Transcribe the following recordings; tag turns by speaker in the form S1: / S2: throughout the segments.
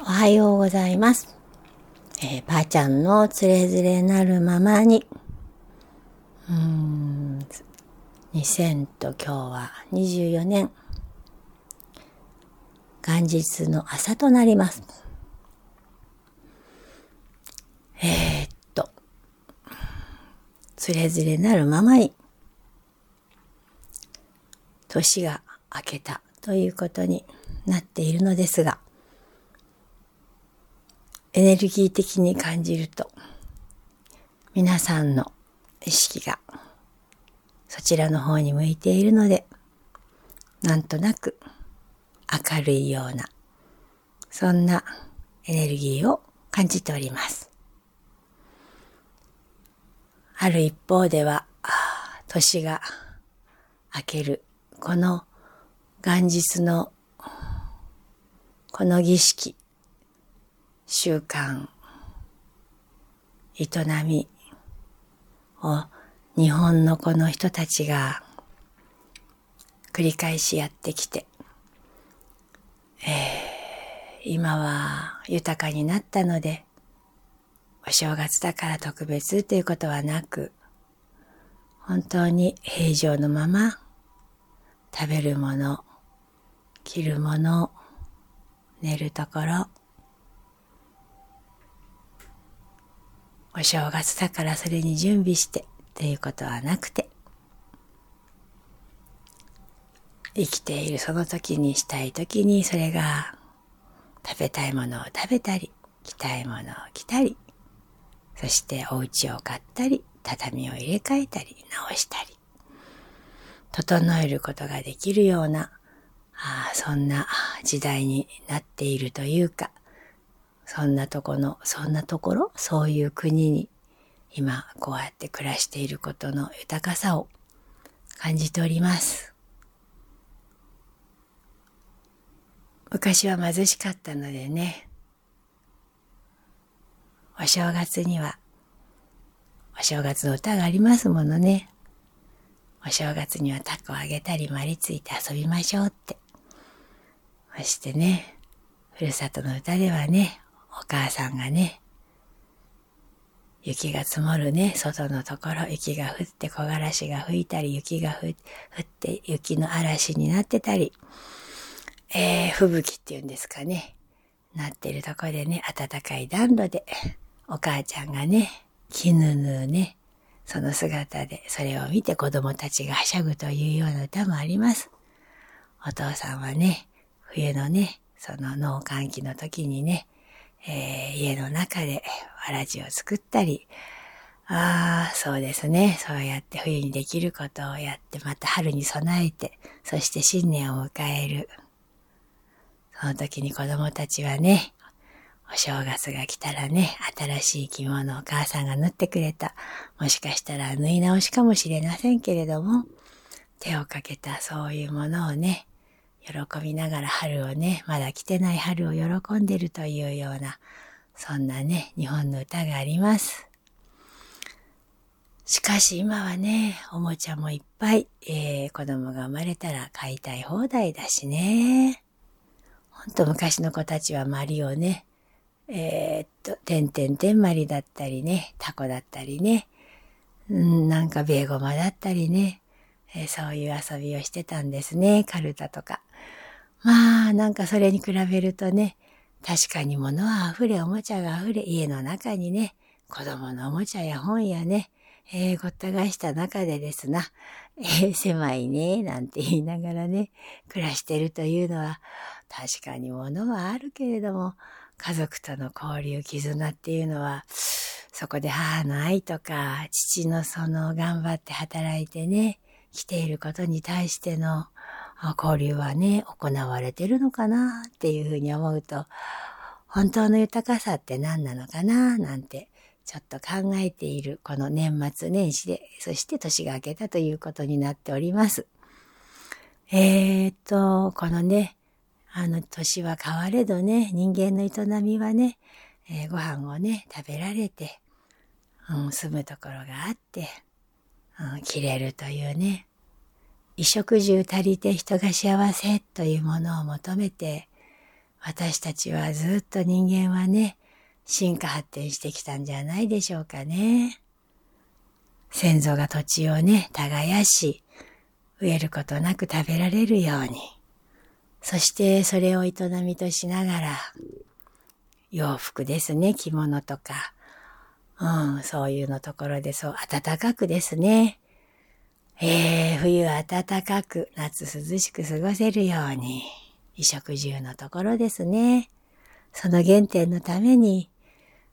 S1: おはようございます。えー、ばあちゃんのつれづれなるままに、うーん、2000と今日は24年、元日の朝となります。えー、っと、つれづれなるままに、年が明けたということになっているのですが、エネルギー的に感じると、皆さんの意識がそちらの方に向いているので、なんとなく明るいような、そんなエネルギーを感じております。ある一方では、年が明ける、この元日のこの儀式、習慣、営みを日本のこの人たちが繰り返しやってきて、えー、今は豊かになったので、お正月だから特別ということはなく、本当に平常のまま食べるもの、着るもの、寝るところ、お正月だからそれに準備してっていうことはなくて、生きているその時にしたい時にそれが食べたいものを食べたり、着たいものを着たり、そしてお家を買ったり、畳を入れ替えたり、直したり、整えることができるような、あそんな時代になっているというか、そんなとこの、そんなところ、そういう国に今こうやって暮らしていることの豊かさを感じております。昔は貧しかったのでね、お正月には、お正月の歌がありますものね。お正月にはタコをあげたり、まりついて遊びましょうって。そしてね、ふるさとの歌ではね、お母さんがね、雪が積もるね、外のところ、雪が降って木枯らしが吹いたり、雪が降って雪の嵐になってたり、えー、吹雪っていうんですかね、なってるとこでね、暖かい暖炉で、お母ちゃんがね、絹ぬね、その姿で、それを見て子供たちがはしゃぐというような歌もあります。お父さんはね、冬のね、その農閑期の時にね、えー、家の中でわらじを作ったり、ああ、そうですね。そうやって冬にできることをやって、また春に備えて、そして新年を迎える。その時に子供たちはね、お正月が来たらね、新しい着物をお母さんが縫ってくれた。もしかしたら縫い直しかもしれませんけれども、手をかけたそういうものをね、喜びながら春をね、まだ来てない春を喜んでるというような、そんなね、日本の歌があります。しかし今はね、おもちゃもいっぱい、えー、子供が生まれたら買いたい放題だしね。ほんと昔の子たちはマリをね、えー、っと、てんてんてんまりだったりね、タコだったりね、うん、なんかベーゴマだったりね、えー、そういう遊びをしてたんですね、カルタとか。まあ、なんかそれに比べるとね、確かに物は溢れ、おもちゃが溢れ、家の中にね、子供のおもちゃや本やね、えー、ごった返した中でですな、えー、狭いね、なんて言いながらね、暮らしてるというのは、確かに物はあるけれども、家族との交流、絆っていうのは、そこで母の愛とか、父のその頑張って働いてね、来ていることに対しての交流はね、行われてるのかなっていうふうに思うと、本当の豊かさって何なのかななんて、ちょっと考えているこの年末年始で、そして年が明けたということになっております。えー、っと、このね、あの年は変われどね、人間の営みはね、えー、ご飯をね、食べられて、うん、住むところがあって、うん、切れるというね、衣食住足りて人が幸せというものを求めて、私たちはずっと人間はね、進化発展してきたんじゃないでしょうかね。先祖が土地をね、耕し、植えることなく食べられるように。そしてそれを営みとしながら、洋服ですね、着物とか。うん、そういうのところでそう、暖かくですね。えー、冬暖かく、夏涼しく過ごせるように。衣食住のところですね。その原点のために、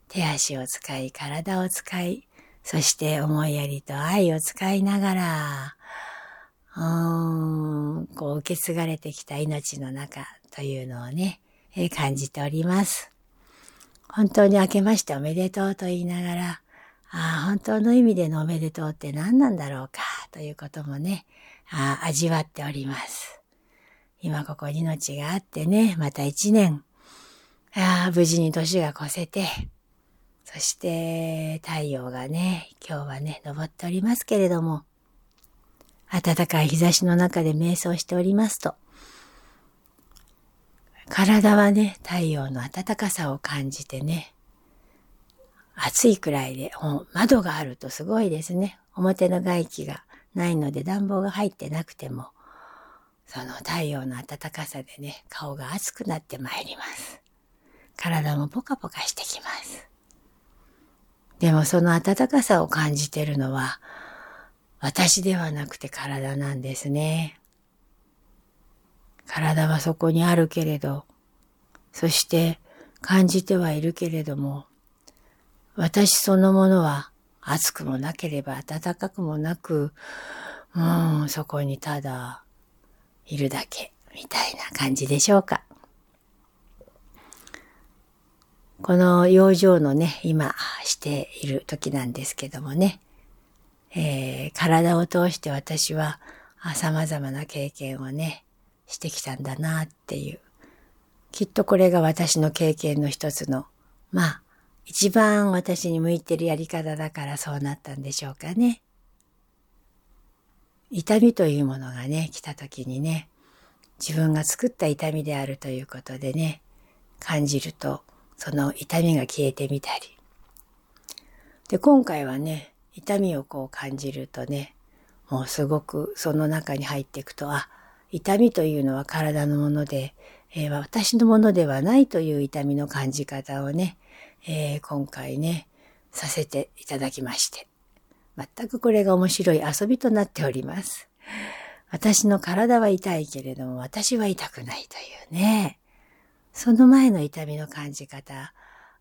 S1: 手足を使い、体を使い、そして思いやりと愛を使いながら、うーん、こう受け継がれてきた命の中というのをね、え、感じております。本当に明けましておめでとうと言いながら、あ、本当の意味でのおめでとうって何なんだろうか、ということもね、あ味わっております。今ここに命があってね、また一年、ああ、無事に年が越せて、そして太陽がね、今日はね、昇っておりますけれども、暖かい日差しの中で瞑想しておりますと、体はね、太陽の暖かさを感じてね、暑いくらいで、窓があるとすごいですね。表の外気がないので暖房が入ってなくても、その太陽の暖かさでね、顔が熱くなってまいります。体もポカポカしてきます。でもその暖かさを感じてるのは、私ではなくて体なんですね。体はそこにあるけれど、そして感じてはいるけれども、私そのものは暑くもなければ暖かくもなく、うん、そこにただいるだけみたいな感じでしょうか。この養生のね、今している時なんですけどもね、えー、体を通して私は様々な経験をね、してきたんだなっていう。きっとこれが私の経験の一つの、まあ、一番私に向いてるやり方だからそうなったんでしょうかね。痛みというものがね、来た時にね、自分が作った痛みであるということでね、感じると、その痛みが消えてみたり。で、今回はね、痛みをこう感じるとね、もうすごくその中に入っていくと、あ、痛みというのは体のもので、えー、私のものではないという痛みの感じ方をね、えー、今回ね、させていただきまして。全くこれが面白い遊びとなっております。私の体は痛いけれども、私は痛くないというね。その前の痛みの感じ方、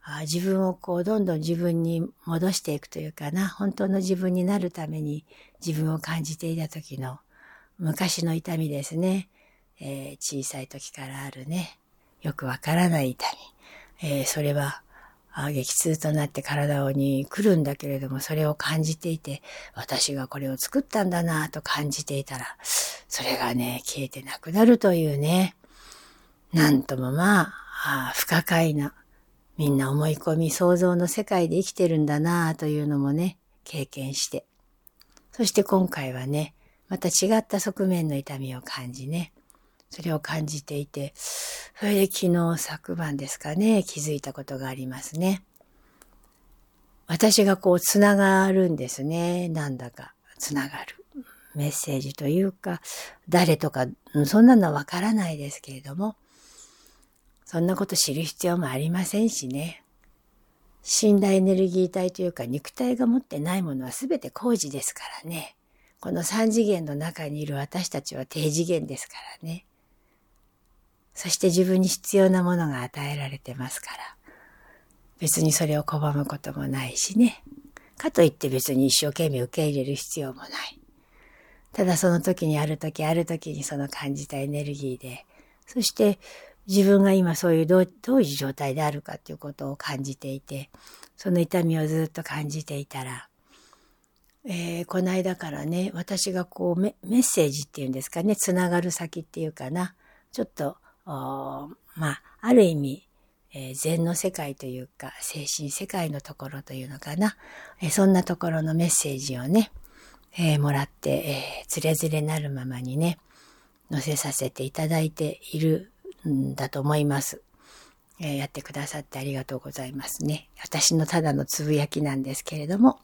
S1: あ自分をこうどんどん自分に戻していくというかな、本当の自分になるために自分を感じていた時の昔の痛みですね。えー、小さい時からあるね、よくわからない痛み。えー、それは激痛となって体に来るんだけれども、それを感じていて、私がこれを作ったんだなと感じていたら、それがね、消えてなくなるというね、なんともまあ、不可解な、みんな思い込み、想像の世界で生きてるんだなというのもね、経験して。そして今回はね、また違った側面の痛みを感じね、それを感じていて、それで昨日昨晩ですかね、気づいたことがありますね。私がこうつながるんですね。なんだかつながる。メッセージというか、誰とか、そんなのはわからないですけれども、そんなこと知る必要もありませんしね。死んだエネルギー体というか肉体が持ってないものは全て工事ですからね。この三次元の中にいる私たちは低次元ですからね。そして自分に必要なものが与えられてますから。別にそれを拒むこともないしね。かといって別に一生懸命受け入れる必要もない。ただその時にある時ある時にその感じたエネルギーで、そして自分が今そういうどうどういう状態であるかということを感じていて、その痛みをずっと感じていたら、えー、この間からね、私がこうメッセージっていうんですかね、つながる先っていうかな、ちょっとまあ、ある意味、えー、禅の世界というか、精神世界のところというのかな、えー、そんなところのメッセージをね、えー、もらって、えー、つれづれなるままにね、載せさせていただいているんだと思います。えー、やってくださってありがとうございますね。私のただのつぶやきなんですけれども、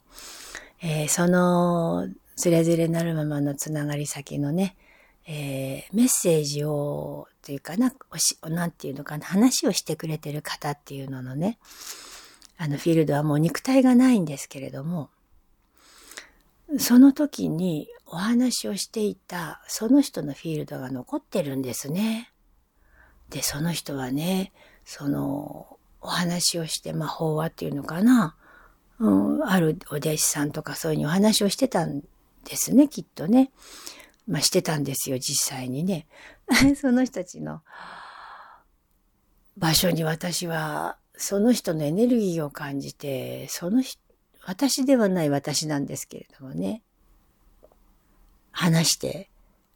S1: えー、その、つれづれなるままのつながり先のね、えー、メッセージを、というかな、おし、なんていうのかな、話をしてくれてる方っていうののね、あのフィールドはもう肉体がないんですけれども、その時にお話をしていたその人のフィールドが残ってるんですね。で、その人はね、そのお話をして、魔法話っていうのかな、うん、あるお弟子さんとかそういうにお話をしてたんですね、きっとね。まあしてたんですよ、実際にね。その人たちの。場所に私はその人のエネルギーを感じて、その人、私ではない私なんですけれどもね、話して、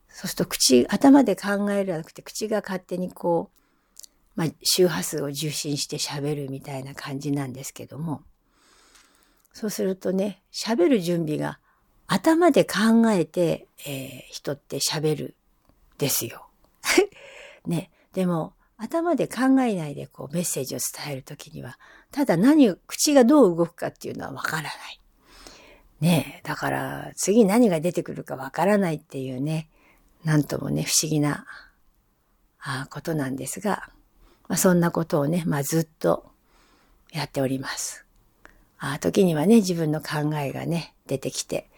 S1: そうすると口、頭で考えるなくて口が勝手にこう、まあ、周波数を受信して喋るみたいな感じなんですけども、そうするとね、喋る準備が頭で考えて、えー、人って喋るですよ。ね。でも、頭で考えないでこうメッセージを伝えるときには、ただ何、口がどう動くかっていうのはわからない。ねえ、だから次何が出てくるかわからないっていうね、なんともね、不思議なあことなんですが、まあ、そんなことをね、まあ、ずっとやっております。あ時にはね、自分の考えがね、出てきて、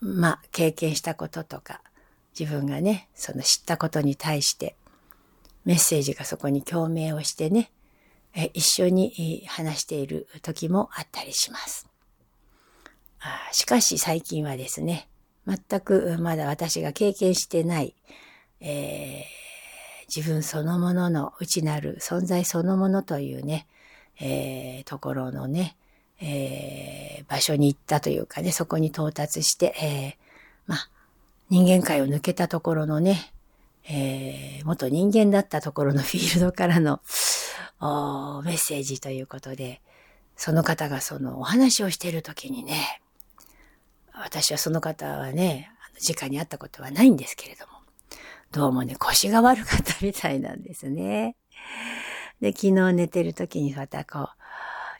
S1: まあ、経験したこととか、自分がね、その知ったことに対して、メッセージがそこに共鳴をしてね、え一緒に話している時もあったりします。あしかし最近はですね、全くまだ私が経験してない、えー、自分そのものの内なる存在そのものというね、えー、ところのね、えー、場所に行ったというかね、そこに到達して、えー、まあ、人間界を抜けたところのね、えー、元人間だったところの フィールドからのおメッセージということで、その方がそのお話をしているときにね、私はその方はね、直に会ったことはないんですけれども、どうもね、腰が悪かったみたいなんですね。で、昨日寝てる時にまたこう、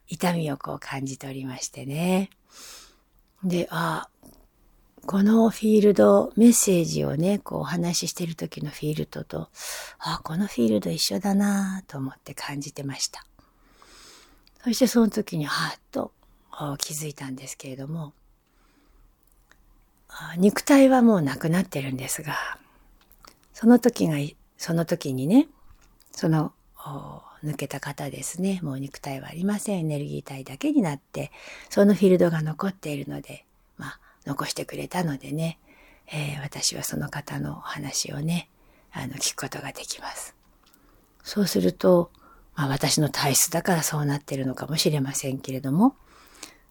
S1: 痛みをこう感じておりましてね。で、あこのフィールド、メッセージをね、こうお話ししてる時のフィールドと、あ、このフィールド一緒だなと思って感じてました。そしてその時に、はっと気づいたんですけれども、肉体はもうなくなってるんですが、その時が、その時にね、その抜けた方ですね、もう肉体はありません。エネルギー体だけになって、そのフィールドが残っているので、まあ、残してくれたのでね、えー、私はその方のお話をね、あの、聞くことができます。そうすると、まあ私の体質だからそうなってるのかもしれませんけれども、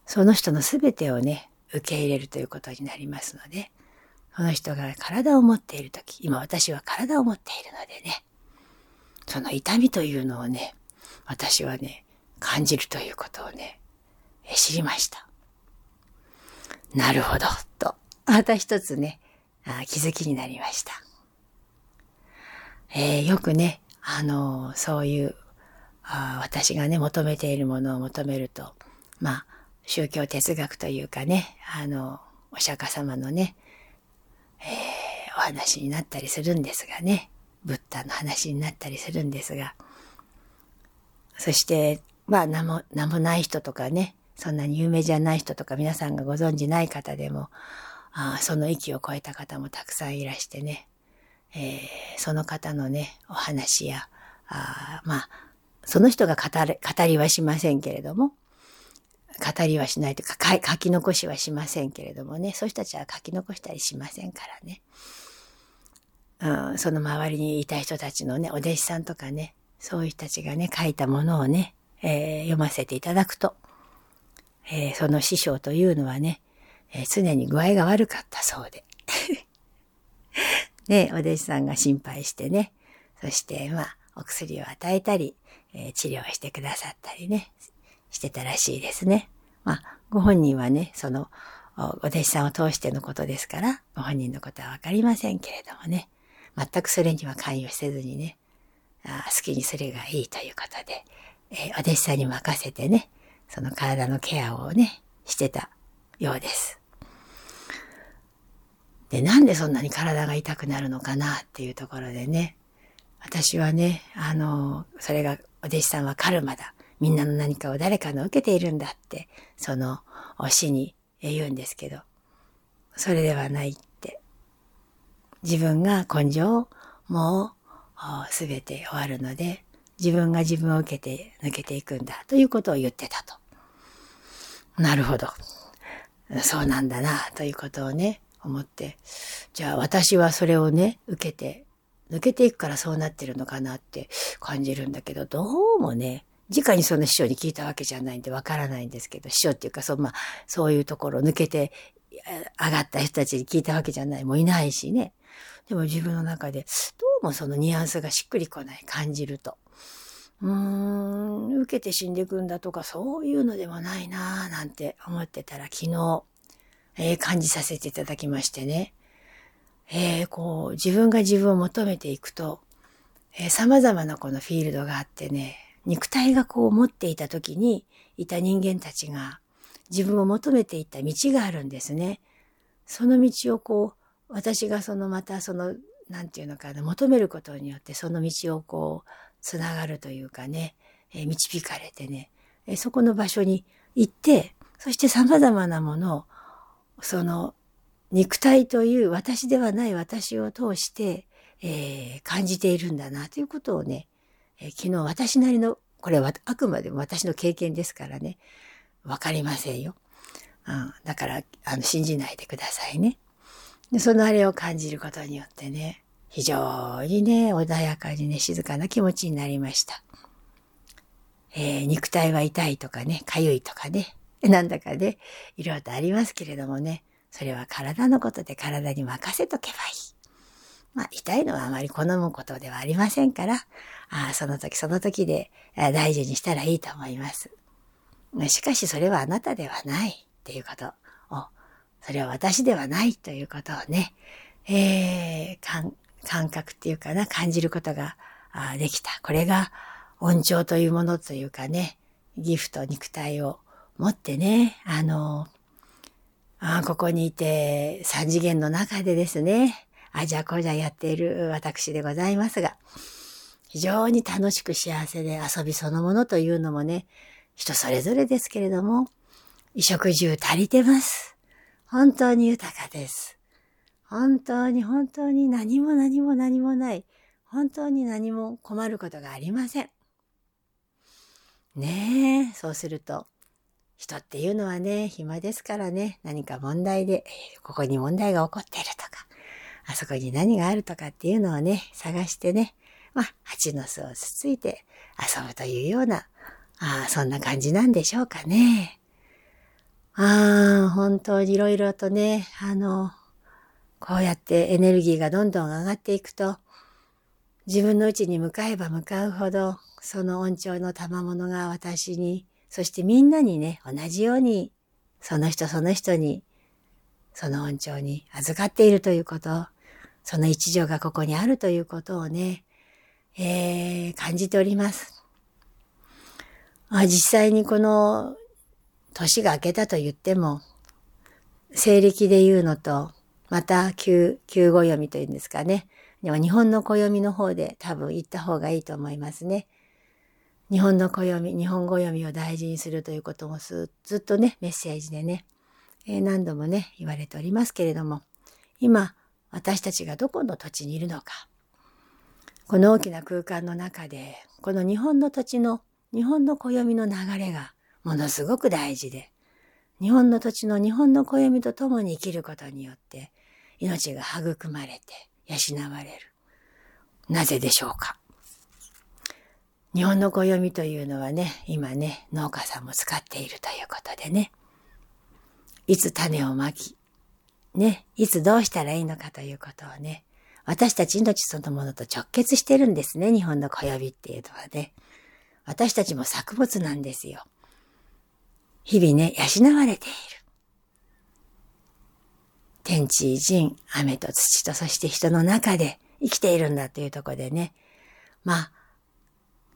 S1: その人の全てをね、受け入れるということになりますので、その人が体を持っているとき、今私は体を持っているのでね、その痛みというのをね、私はね、感じるということをね、知りました。なるほど、と、また一つね、気づきになりました。えー、よくね、あのー、そういうあ、私がね、求めているものを求めると、まあ、宗教哲学というかね、あの、お釈迦様のね、え、お話になったりするんですがね、ブッダの話になったりするんですが、そして、まあ、名も、名もない人とかね、そんなに有名じゃない人とか皆さんがご存知ない方でも、あその域を超えた方もたくさんいらしてね、えー、その方のね、お話や、あまあ、その人が語れ語りはしませんけれども、語りはしないというか書き残しはしませんけれどもね、そういう人たちは書き残したりしませんからね。うん、その周りにいた人たちのね、お弟子さんとかね、そういう人たちがね、書いたものをね、えー、読ませていただくと、えー、その師匠というのはね、えー、常に具合が悪かったそうで。ね、お弟子さんが心配してね、そして、まあ、お薬を与えたり、え、治療してくださったりね、してたらしいですね。まあ、ご本人はね、その、お弟子さんを通してのことですから、ご本人のことはわかりませんけれどもね、全くそれには関与せずにね、あ好きにすればいいということで、えー、お弟子さんに任せてね、その体のケアをね、してたようです。で、なんでそんなに体が痛くなるのかなっていうところでね、私はね、あの、それがお弟子さんはカルマだ。みんなの何かを誰かの受けているんだって、その推しに言うんですけど、それではない。自分が根性もうすべて終わるので、自分が自分を受けて抜けていくんだということを言ってたと。なるほど。そうなんだなということをね、思って、じゃあ私はそれをね、受けて、抜けていくからそうなってるのかなって感じるんだけど、どうもね、直にその師匠に聞いたわけじゃないんでわからないんですけど、師匠っていうか、そう、まあ、そういうところ抜けて上がった人たちに聞いたわけじゃない、もういないしね。でも自分の中で、どうもそのニュアンスがしっくりこない、感じると。うーん、受けて死んでいくんだとか、そういうのでもないなぁ、なんて思ってたら昨日、えー、感じさせていただきましてね。えー、こう、自分が自分を求めていくと、えー、様々なこのフィールドがあってね、肉体がこう持っていた時にいた人間たちが自分を求めていった道があるんですね。その道をこう、私がそのまたその、なんていうのかな、求めることによってその道をこう、つながるというかね、えー、導かれてね、えー、そこの場所に行って、そして様々なものを、その肉体という私ではない私を通して、えー、感じているんだなということをね、え昨日私なりの、これはあくまでも私の経験ですからね、わかりませんよ。うん、だから、あの、信じないでくださいね。でそのあれを感じることによってね、非常にね、穏やかにね、静かな気持ちになりました。えー、肉体は痛いとかね、痒いとかね、なんだかね、いろいろとありますけれどもね、それは体のことで体に任せとけばいい。まあ、痛いのはあまり好むことではありませんから、あその時その時で大事にしたらいいと思います。しかしそれはあなたではないっていうこと、それは私ではないということをね、えー、感感覚っていうかな、感じることができた。これが恩寵というものというかね、ギフト、肉体を持ってね、あの、あここにいて三次元の中でですね、あじゃあこじゃやっている私でございますが、非常に楽しく幸せで遊びそのものというのもね、人それぞれですけれども、衣食住足りてます。本当に豊かです。本当に本当に何も何も何もない。本当に何も困ることがありません。ねえ、そうすると、人っていうのはね、暇ですからね、何か問題で、ここに問題が起こっているとか、あそこに何があるとかっていうのをね、探してね、まあ、蜂の巣をつついて遊ぶというようなああ、そんな感じなんでしょうかね。ああ、本当にいろいろとね、あの、こうやってエネルギーがどんどん上がっていくと、自分の内に向かえば向かうほど、その恩寵の賜物が私に、そしてみんなにね、同じように、その人その人に、その恩寵に預かっているということ、その一助がここにあるということをね、えー、感じております。あ実際にこの年が明けたと言っても、西暦で言うのと、また旧、旧語読みというんですかね。でも日本の暦の方で多分言った方がいいと思いますね。日本の暦、日本語読みを大事にするということもずっとね、メッセージでね、えー、何度もね、言われておりますけれども、今、私たちがどこの土地にいるのか、この大きな空間の中で、この日本の土地の日本の暦の流れがものすごく大事で、日本の土地の日本の暦と共に生きることによって、命が育まれて養われる。なぜでしょうか？日本の暦というのはね、今ね、農家さんも使っているということでね、いつ種をまき、ね、いつどうしたらいいのかということをね、私たち命そのものと直結してるんですね、日本の暦っていうのはね。私たちも作物なんですよ。日々ね、養われている。天地人、雨と土とそして人の中で生きているんだというところでね。まあ、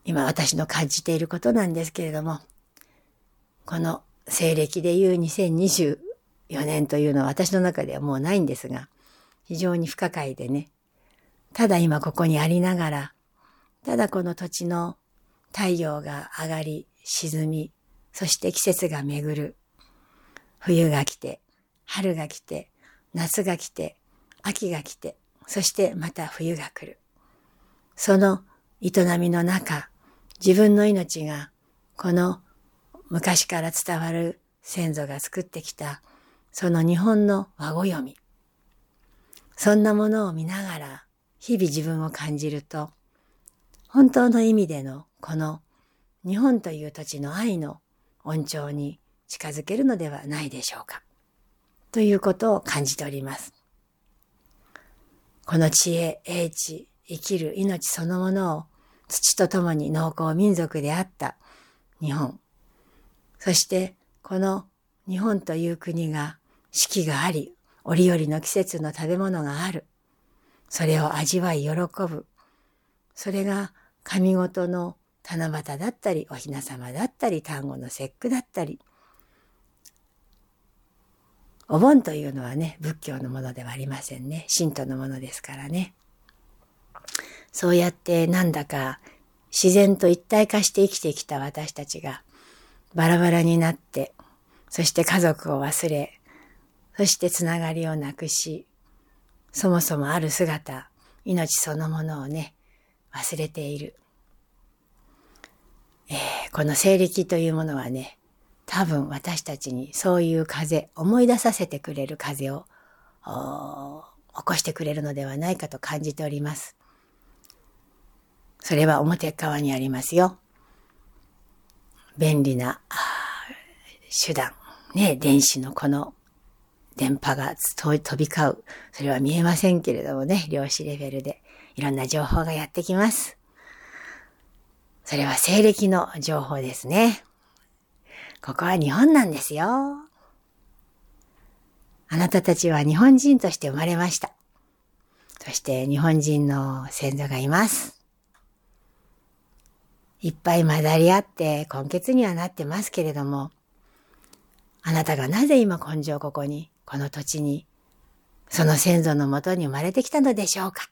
S1: 今私の感じていることなんですけれども、この西暦でいう2024年というのは私の中ではもうないんですが、非常に不可解でね、ただ今ここにありながら、ただこの土地の太陽が上がり、沈み、そして季節が巡る。冬が来て、春が来て、夏が来て、秋が来て、そしてまた冬が来る。その営みの中、自分の命がこの昔から伝わる先祖が作ってきたその日本の和語読み。そんなものを見ながら日々自分を感じると、本当の意味でのこの日本という土地の愛の恩寵に近づけるのではないでしょうか。ということを感じております。この知恵、英知、生きる命そのものを土と共に農耕民族であった日本。そしてこの日本という国が四季があり、折々の季節の食べ物がある。それを味わい喜ぶ。それが神事の七夕だったり、お雛様だったり、単語の節句だったり。お盆というのはね、仏教のものではありませんね。神道のものですからね。そうやってなんだか自然と一体化して生きてきた私たちがバラバラになって、そして家族を忘れ、そしてつながりをなくし、そもそもある姿、命そのものをね、忘れている。えー、この西暦というものはね、多分私たちにそういう風、思い出させてくれる風を起こしてくれるのではないかと感じております。それは表側にありますよ。便利な手段。ね、電子のこの電波が飛び交う。それは見えませんけれどもね、量子レベルでいろんな情報がやってきます。それは西暦の情報ですね。ここは日本なんですよ。あなたたちは日本人として生まれました。そして日本人の先祖がいます。いっぱい混ざり合って根血にはなってますけれども、あなたがなぜ今根性ここに、この土地に、その先祖のもとに生まれてきたのでしょうか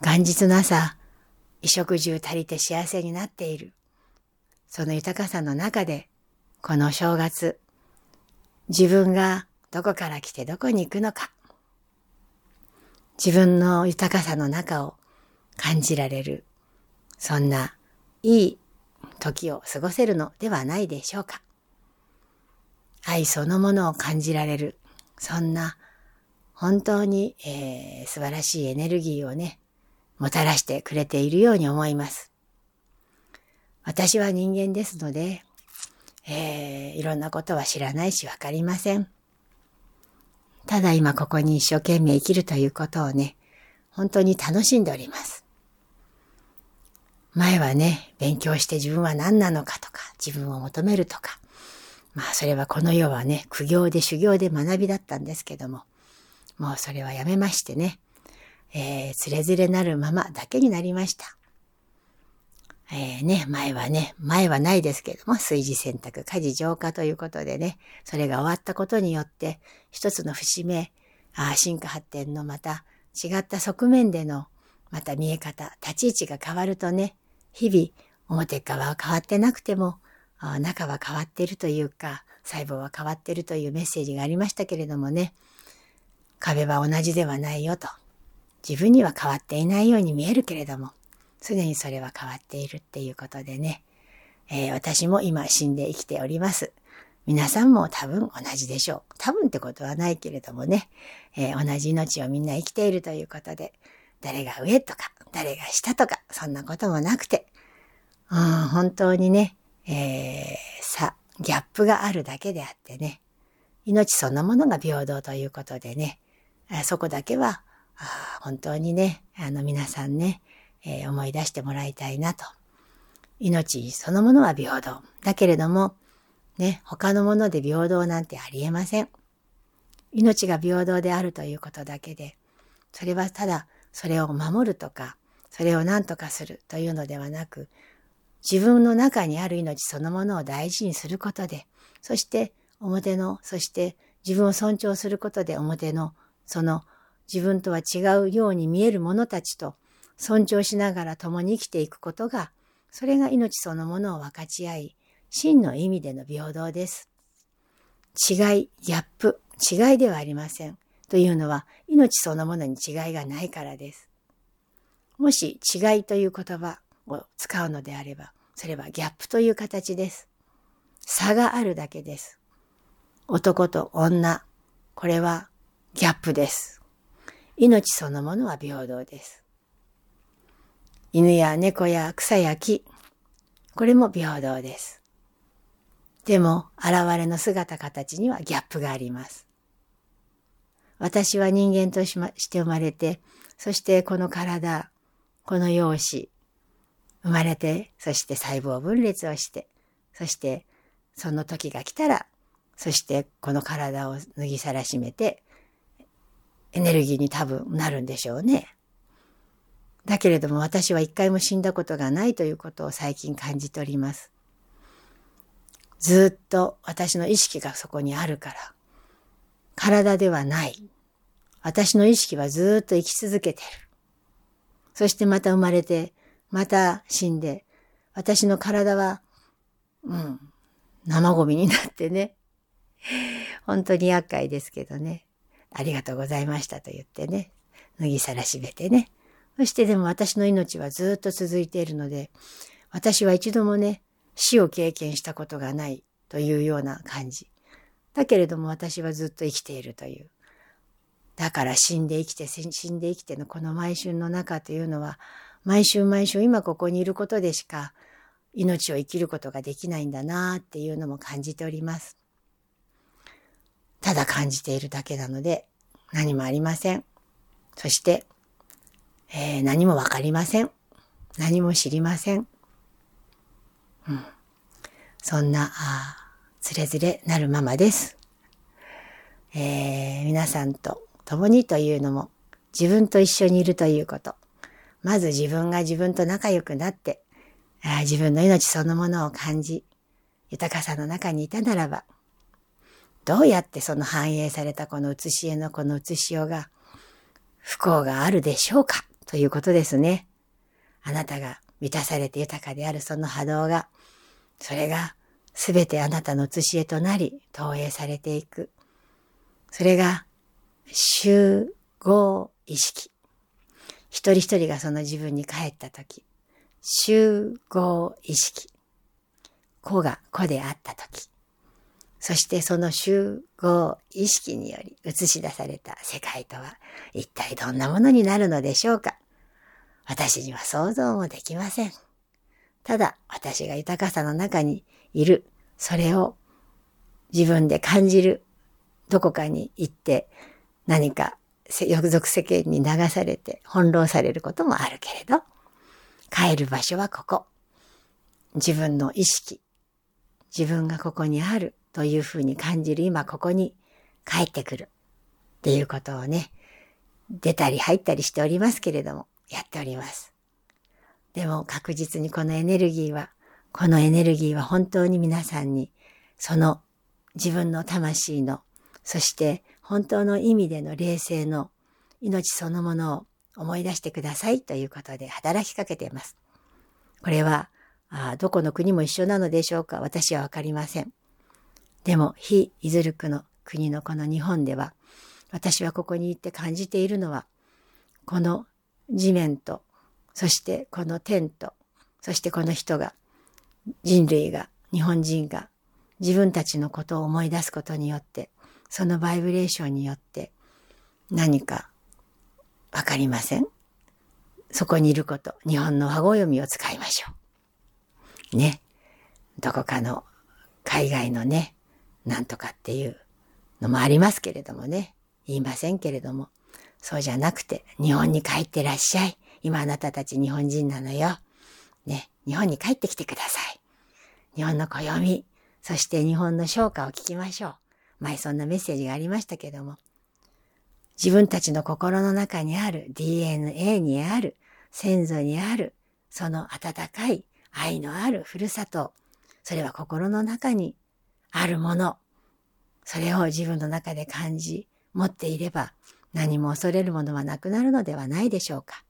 S1: 元日の朝、衣食住足りて幸せになっている。その豊かさの中で、この正月、自分がどこから来てどこに行くのか、自分の豊かさの中を感じられるそんないい時を過ごせるのではないでしょうか。愛そのものを感じられる、そんな本当に、えー、素晴らしいエネルギーをね、もたらしてくれているように思います。私は人間ですので、えー、いろんなことは知らないしわかりません。ただ今ここに一生懸命生きるということをね、本当に楽しんでおります。前はね、勉強して自分は何なのかとか、自分を求めるとか、まあそれはこの世はね、苦行で修行で学びだったんですけども、もうそれはやめましてね、えー、つれづれなるままだけになりました。えー、ね、前はね、前はないですけども、炊事選択、家事浄化ということでね、それが終わったことによって、一つの節目、あ進化発展のまた違った側面でのまた見え方、立ち位置が変わるとね、日々表側は変わってなくてもあ中は変わっているというか細胞は変わってるというメッセージがありましたけれどもね壁は同じではないよと自分には変わっていないように見えるけれども常にそれは変わっているっていうことでね、えー、私も今死んで生きております。皆さんも多分同じでしょう。多分ってことはないけれどもね、えー、同じ命をみんな生きているということで、誰が上とか、誰が下とか、そんなこともなくて、うん、本当にね、えー、さ、ギャップがあるだけであってね、命そのものが平等ということでね、そこだけは、本当にね、あの皆さんね、えー、思い出してもらいたいなと。命そのものは平等。だけれども、ね、他のもので平等なんてありえません。命が平等であるということだけで、それはただそれを守るとか、それを何とかするというのではなく、自分の中にある命そのものを大事にすることで、そして表の、そして自分を尊重することで表の、その自分とは違うように見える者たちと尊重しながら共に生きていくことが、それが命そのものを分かち合い、真の意味での平等です。違い、ギャップ、違いではありません。というのは、命そのものに違いがないからです。もし違いという言葉を使うのであれば、それはギャップという形です。差があるだけです。男と女、これはギャップです。命そのものは平等です。犬や猫や草や木、これも平等です。でも、現れの姿形にはギャップがあります。私は人間とし,、ま、して生まれて、そしてこの体、この容姿、生まれて、そして細胞分裂をして、そしてその時が来たら、そしてこの体を脱ぎさらしめて、エネルギーに多分なるんでしょうね。だけれども私は一回も死んだことがないということを最近感じております。ずっと私の意識がそこにあるから、体ではない。私の意識はずっと生き続けてる。そしてまた生まれて、また死んで、私の体は、うん、生ゴミになってね。本当に厄介ですけどね。ありがとうございましたと言ってね。脱ぎさらしべてね。そしてでも私の命はずっと続いているので、私は一度もね、死を経験したことがないというような感じ。だけれども私はずっと生きているという。だから死んで生きて、死んで生きてのこの毎春の中というのは、毎週毎週今ここにいることでしか命を生きることができないんだなっていうのも感じております。ただ感じているだけなので何もありません。そして、えー、何もわかりません。何も知りません。うん、そんな、あつれづれなるままです。えー、皆さんと共にというのも自分と一緒にいるということ。まず自分が自分と仲良くなって、自分の命そのものを感じ、豊かさの中にいたならば、どうやってその反映されたこの写し絵のこの写しようが不幸があるでしょうか？ということですね。あなたが満たされて豊かであるその波動が、それがすべてあなたの写し絵となり投影されていく。それが集合意識。一人一人がその自分に帰ったとき、集合意識。子が子であったとき、そしてその集合意識により映し出された世界とは一体どんなものになるのでしょうか？私には想像もできません。ただ私が豊かさの中にいる、それを自分で感じる、どこかに行って何か欲俗世間に流されて翻弄されることもあるけれど、帰る場所はここ。自分の意識、自分がここにある。というふうに感じる今ここに帰ってくるっていうことをね、出たり入ったりしておりますけれども、やっております。でも確実にこのエネルギーは、このエネルギーは本当に皆さんに、その自分の魂の、そして本当の意味での霊性の命そのものを思い出してくださいということで働きかけています。これは、あどこの国も一緒なのでしょうか私はわかりません。でも、非イズルクの国のこの日本では、私はここに行って感じているのは、この地面と、そしてこの天と、そしてこの人が、人類が、日本人が、自分たちのことを思い出すことによって、そのバイブレーションによって、何かわかりません？そこにいること、日本の和語読みを使いましょう。ね。どこかの海外のね、なんとかっていうのもありますけれどもね。言いませんけれども。そうじゃなくて、日本に帰ってらっしゃい。今あなたたち日本人なのよ。ね、日本に帰ってきてください。日本の暦、そして日本の唱歌を聞きましょう。前そんなメッセージがありましたけども。自分たちの心の中にある DNA にある、先祖にある、その温かい愛のあるふるさと、それは心の中にあるもの、それを自分の中で感じ、持っていれば、何も恐れるものはなくなるのではないでしょうか。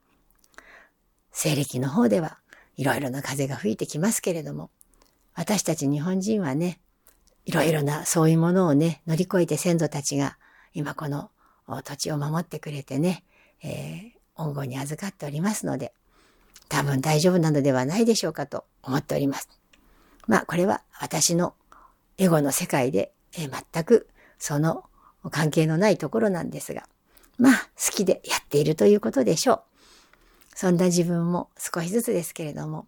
S1: 西暦の方ではいろいろな風が吹いてきますけれども、私たち日本人はね、いろいろなそういうものをね、乗り越えて先祖たちが今この土地を守ってくれてね、えー、恩護に預かっておりますので、多分大丈夫なのではないでしょうかと思っております。まあ、これは私のエゴの世界で、えー、全くその関係のないところなんですが、まあ、好きでやっているということでしょう。そんな自分も少しずつですけれども、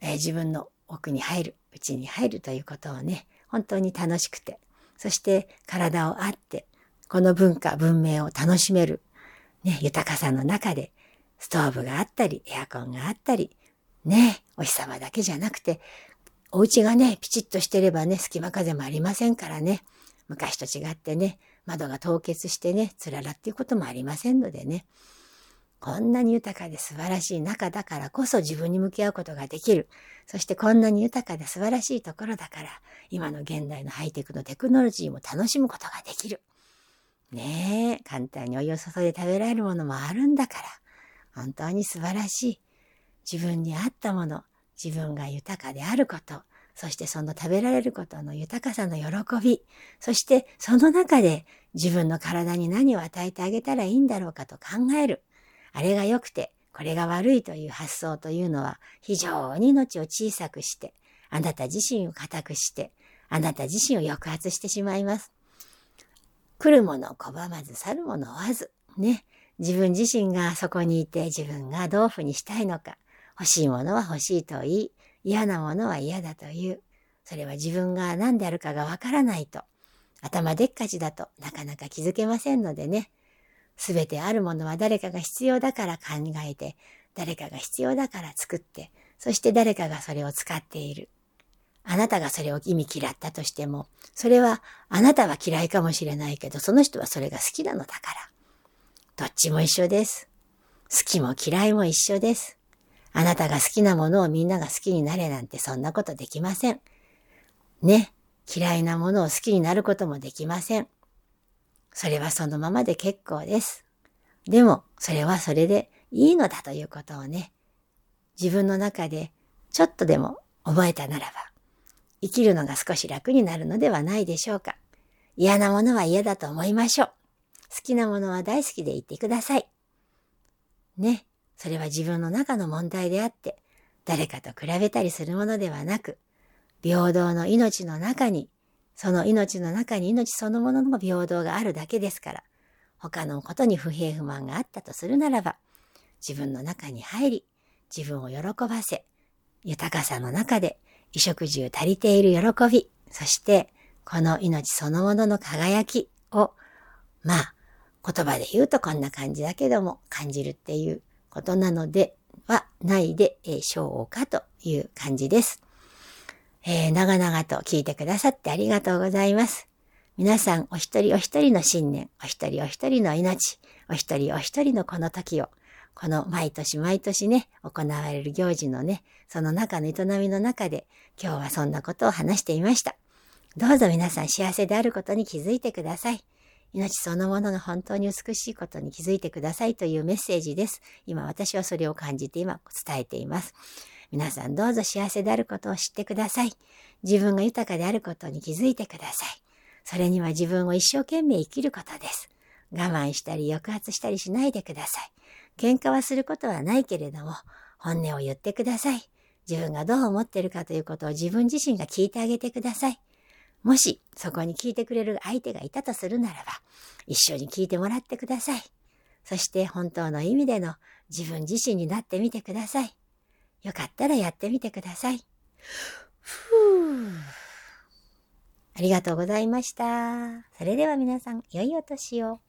S1: えー、自分の奥に入る、内に入るということをね、本当に楽しくて、そして体をあって、この文化、文明を楽しめる、ね、豊かさの中で、ストーブがあったり、エアコンがあったり、ね、お日様だけじゃなくて、お家がね、ピチッとしてればね、隙間風もありませんからね、昔と違ってね、窓が凍結してね、つららっていうこともありませんのでね、こんなに豊かで素晴らしい中だからこそ自分に向き合うことができる。そしてこんなに豊かで素晴らしいところだから、今の現代のハイテクのテクノロジーも楽しむことができる。ねえ、簡単にお湯を注いで食べられるものもあるんだから、本当に素晴らしい。自分に合ったもの、自分が豊かであること、そしてその食べられることの豊かさの喜び、そしてその中で自分の体に何を与えてあげたらいいんだろうかと考える。あれが良くて、これが悪いという発想というのは非常に命を小さくして、あなた自身を固くして、あなた自身を抑圧してしまいます。来るものを拒まず、去るものを追わず。ね。自分自身がそこにいて自分がどういうふうにしたいのか。欲しいものは欲しいと言い、嫌なものは嫌だと言う。それは自分が何であるかがわからないと。頭でっかちだとなかなか気づけませんのでね。すべてあるものは誰かが必要だから考えて、誰かが必要だから作って、そして誰かがそれを使っている。あなたがそれを意味嫌ったとしても、それはあなたは嫌いかもしれないけど、その人はそれが好きなのだから。どっちも一緒です。好きも嫌いも一緒です。あなたが好きなものをみんなが好きになれなんてそんなことできません。ね。嫌いなものを好きになることもできません。それはそのままで結構です。でも、それはそれでいいのだということをね、自分の中でちょっとでも覚えたならば、生きるのが少し楽になるのではないでしょうか。嫌なものは嫌だと思いましょう。好きなものは大好きで言ってください。ね、それは自分の中の問題であって、誰かと比べたりするものではなく、平等の命の中にその命の中に命そのものの平等があるだけですから、他のことに不平不満があったとするならば、自分の中に入り、自分を喜ばせ、豊かさの中で衣食住足りている喜び、そしてこの命そのものの輝きを、まあ、言葉で言うとこんな感じだけども感じるっていうことなのではないでえしょうかという感じです。えー、長々と聞いてくださってありがとうございます。皆さんお一人お一人の信念、お一人お一人の命、お一人お一人のこの時を、この毎年毎年ね、行われる行事のね、その中の営みの中で、今日はそんなことを話していました。どうぞ皆さん幸せであることに気づいてください。命そのものが本当に美しいことに気づいてくださいというメッセージです。今私はそれを感じて今伝えています。皆さんどうぞ幸せであることを知ってください。自分が豊かであることに気づいてください。それには自分を一生懸命生きることです。我慢したり抑圧したりしないでください。喧嘩はすることはないけれども、本音を言ってください。自分がどう思ってるかということを自分自身が聞いてあげてください。もしそこに聞いてくれる相手がいたとするならば、一緒に聞いてもらってください。そして本当の意味での自分自身になってみてください。よかったらやってみてください。ふぅ。ありがとうございました。それでは皆さん、良いお年を。